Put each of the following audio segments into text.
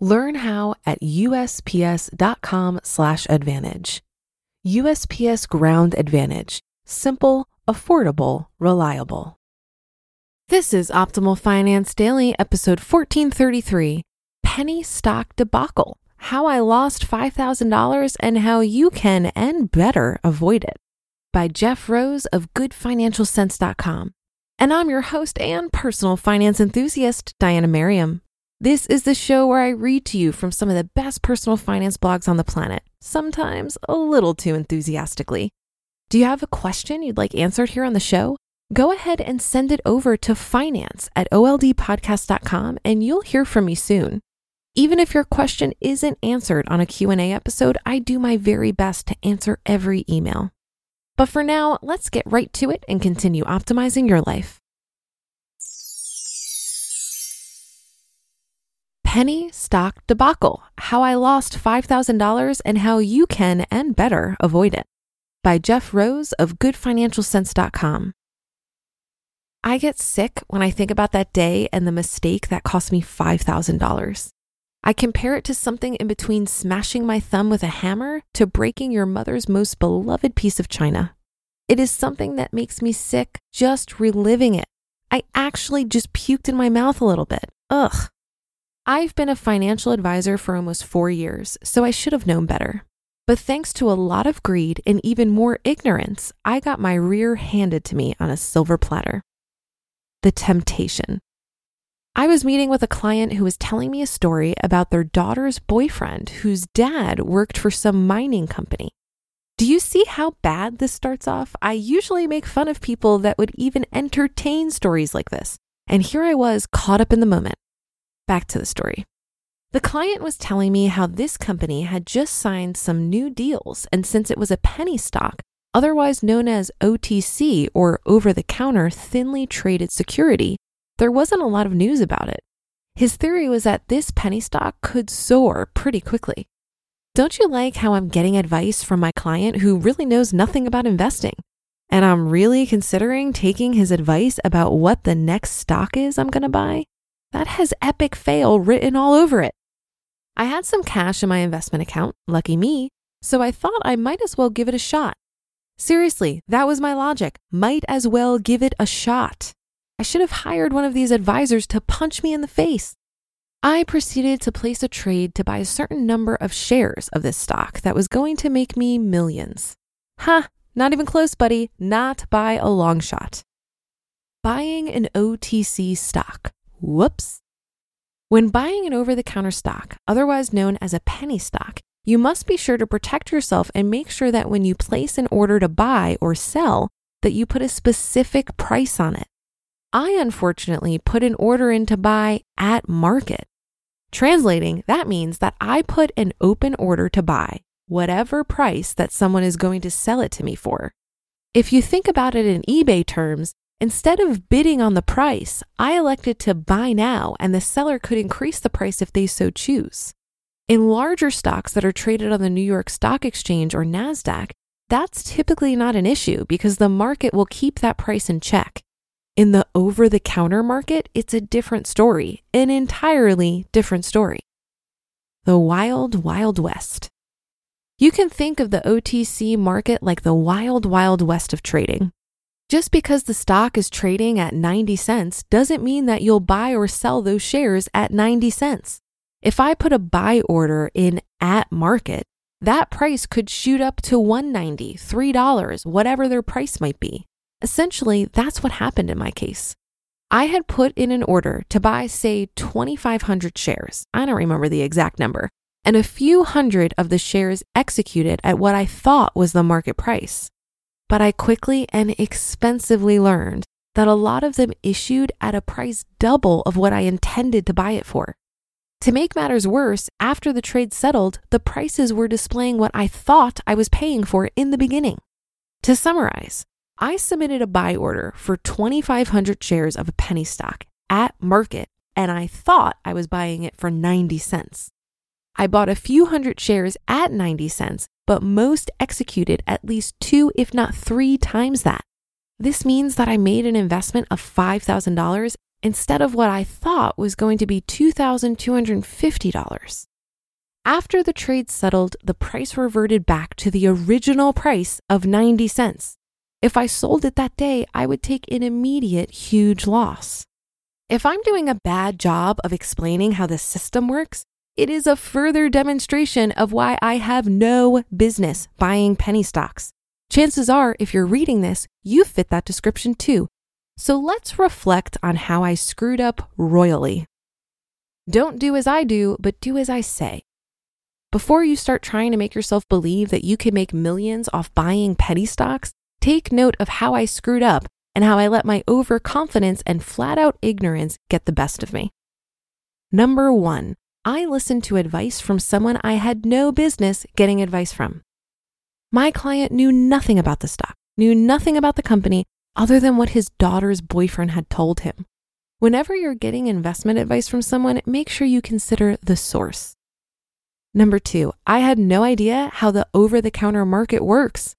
Learn how at usps.com/advantage. USPS Ground Advantage: simple, affordable, reliable. This is Optimal Finance Daily, episode 1433 Penny Stock Debacle How I Lost $5,000 and How You Can and Better Avoid It by Jeff Rose of goodfinancialcents.com. And I'm your host and personal finance enthusiast, Diana Merriam. This is the show where I read to you from some of the best personal finance blogs on the planet, sometimes a little too enthusiastically. Do you have a question you'd like answered here on the show? Go ahead and send it over to finance at oldpodcast.com and you'll hear from me soon. Even if your question isn't answered on a Q&A episode, I do my very best to answer every email. But for now, let's get right to it and continue optimizing your life. Penny Stock Debacle How I Lost $5,000 and How You Can and Better Avoid It by Jeff Rose of goodfinancialcents.com. I get sick when I think about that day and the mistake that cost me $5,000. I compare it to something in between smashing my thumb with a hammer to breaking your mother's most beloved piece of china. It is something that makes me sick just reliving it. I actually just puked in my mouth a little bit. Ugh. I've been a financial advisor for almost four years, so I should have known better. But thanks to a lot of greed and even more ignorance, I got my rear handed to me on a silver platter. The temptation. I was meeting with a client who was telling me a story about their daughter's boyfriend whose dad worked for some mining company. Do you see how bad this starts off? I usually make fun of people that would even entertain stories like this. And here I was caught up in the moment. Back to the story. The client was telling me how this company had just signed some new deals, and since it was a penny stock, otherwise known as OTC or over the counter thinly traded security, there wasn't a lot of news about it. His theory was that this penny stock could soar pretty quickly. Don't you like how I'm getting advice from my client who really knows nothing about investing? And I'm really considering taking his advice about what the next stock is I'm going to buy? That has epic fail written all over it. I had some cash in my investment account, lucky me, so I thought I might as well give it a shot. Seriously, that was my logic. Might as well give it a shot. I should have hired one of these advisors to punch me in the face. I proceeded to place a trade to buy a certain number of shares of this stock that was going to make me millions. Ha, huh, not even close, buddy, not by a long shot. Buying an OTC stock Whoops. When buying an over the counter stock, otherwise known as a penny stock, you must be sure to protect yourself and make sure that when you place an order to buy or sell, that you put a specific price on it. I unfortunately put an order in to buy at market. Translating, that means that I put an open order to buy whatever price that someone is going to sell it to me for. If you think about it in eBay terms, Instead of bidding on the price, I elected to buy now, and the seller could increase the price if they so choose. In larger stocks that are traded on the New York Stock Exchange or NASDAQ, that's typically not an issue because the market will keep that price in check. In the over the counter market, it's a different story, an entirely different story. The Wild Wild West. You can think of the OTC market like the wild, wild west of trading. Just because the stock is trading at 90 cents doesn't mean that you'll buy or sell those shares at 90 cents. If I put a buy order in at market, that price could shoot up to $1.90, $3, whatever their price might be. Essentially, that's what happened in my case. I had put in an order to buy, say, 2,500 shares. I don't remember the exact number. And a few hundred of the shares executed at what I thought was the market price. But I quickly and expensively learned that a lot of them issued at a price double of what I intended to buy it for. To make matters worse, after the trade settled, the prices were displaying what I thought I was paying for in the beginning. To summarize, I submitted a buy order for 2,500 shares of a penny stock at market, and I thought I was buying it for 90 cents. I bought a few hundred shares at 90 cents, but most executed at least two, if not three times that. This means that I made an investment of $5,000 instead of what I thought was going to be $2,250. After the trade settled, the price reverted back to the original price of 90 cents. If I sold it that day, I would take an immediate huge loss. If I'm doing a bad job of explaining how the system works, it is a further demonstration of why I have no business buying penny stocks. Chances are, if you're reading this, you fit that description too. So let's reflect on how I screwed up royally. Don't do as I do, but do as I say. Before you start trying to make yourself believe that you can make millions off buying penny stocks, take note of how I screwed up and how I let my overconfidence and flat out ignorance get the best of me. Number one, I listened to advice from someone I had no business getting advice from. My client knew nothing about the stock, knew nothing about the company other than what his daughter's boyfriend had told him. Whenever you're getting investment advice from someone, make sure you consider the source. Number two, I had no idea how the over the counter market works.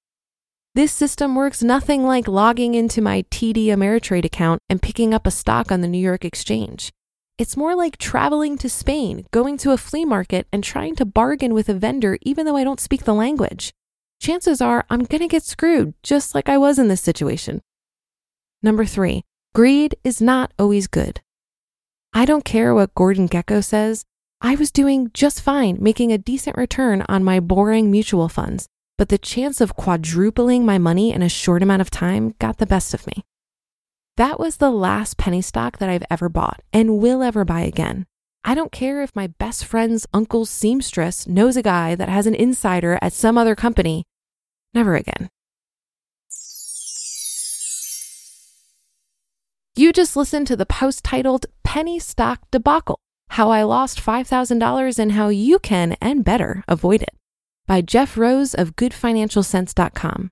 This system works nothing like logging into my TD Ameritrade account and picking up a stock on the New York Exchange. It's more like traveling to Spain, going to a flea market, and trying to bargain with a vendor even though I don't speak the language chances are I'm going to get screwed, just like I was in this situation. Number three, greed is not always good. I don't care what Gordon Gekko says. I was doing just fine, making a decent return on my boring mutual funds, but the chance of quadrupling my money in a short amount of time got the best of me. That was the last penny stock that I've ever bought and will ever buy again. I don't care if my best friend's uncle's seamstress knows a guy that has an insider at some other company. Never again. You just listened to the post titled Penny Stock Debacle How I Lost $5,000 and How You Can and Better Avoid It by Jeff Rose of GoodFinancialCents.com.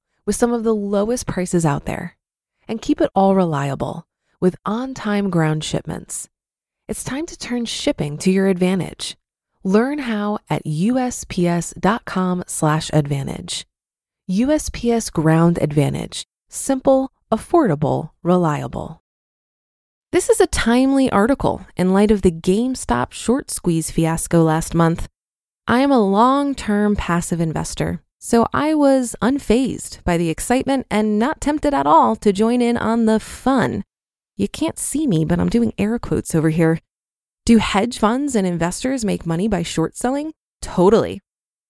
with some of the lowest prices out there and keep it all reliable with on time ground shipments. It's time to turn shipping to your advantage. Learn how at usps.com/advantage. USPS Ground Advantage: simple, affordable, reliable. This is a timely article in light of the GameStop short squeeze fiasco last month. I am a long-term passive investor so I was unfazed by the excitement and not tempted at all to join in on the fun. You can't see me, but I'm doing air quotes over here. Do hedge funds and investors make money by short selling? Totally.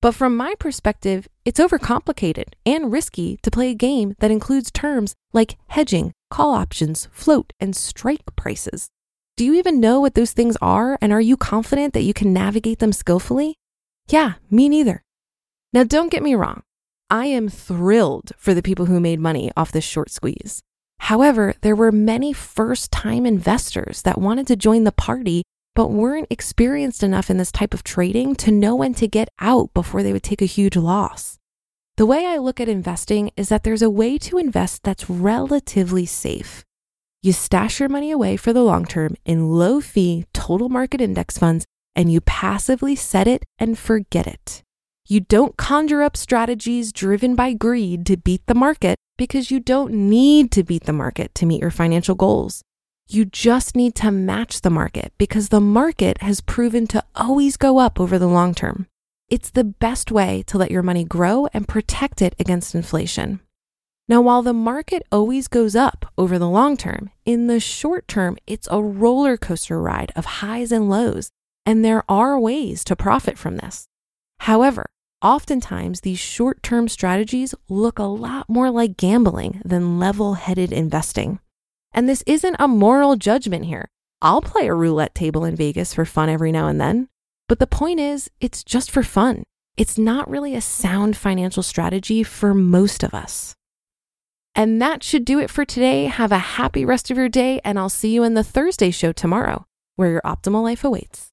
But from my perspective, it's overcomplicated and risky to play a game that includes terms like hedging, call options, float, and strike prices. Do you even know what those things are? And are you confident that you can navigate them skillfully? Yeah, me neither. Now, don't get me wrong. I am thrilled for the people who made money off this short squeeze. However, there were many first time investors that wanted to join the party but weren't experienced enough in this type of trading to know when to get out before they would take a huge loss. The way I look at investing is that there's a way to invest that's relatively safe. You stash your money away for the long term in low fee total market index funds and you passively set it and forget it. You don't conjure up strategies driven by greed to beat the market because you don't need to beat the market to meet your financial goals. You just need to match the market because the market has proven to always go up over the long term. It's the best way to let your money grow and protect it against inflation. Now, while the market always goes up over the long term, in the short term, it's a roller coaster ride of highs and lows, and there are ways to profit from this. However, oftentimes these short term strategies look a lot more like gambling than level headed investing. And this isn't a moral judgment here. I'll play a roulette table in Vegas for fun every now and then. But the point is, it's just for fun. It's not really a sound financial strategy for most of us. And that should do it for today. Have a happy rest of your day, and I'll see you in the Thursday show tomorrow, where your optimal life awaits.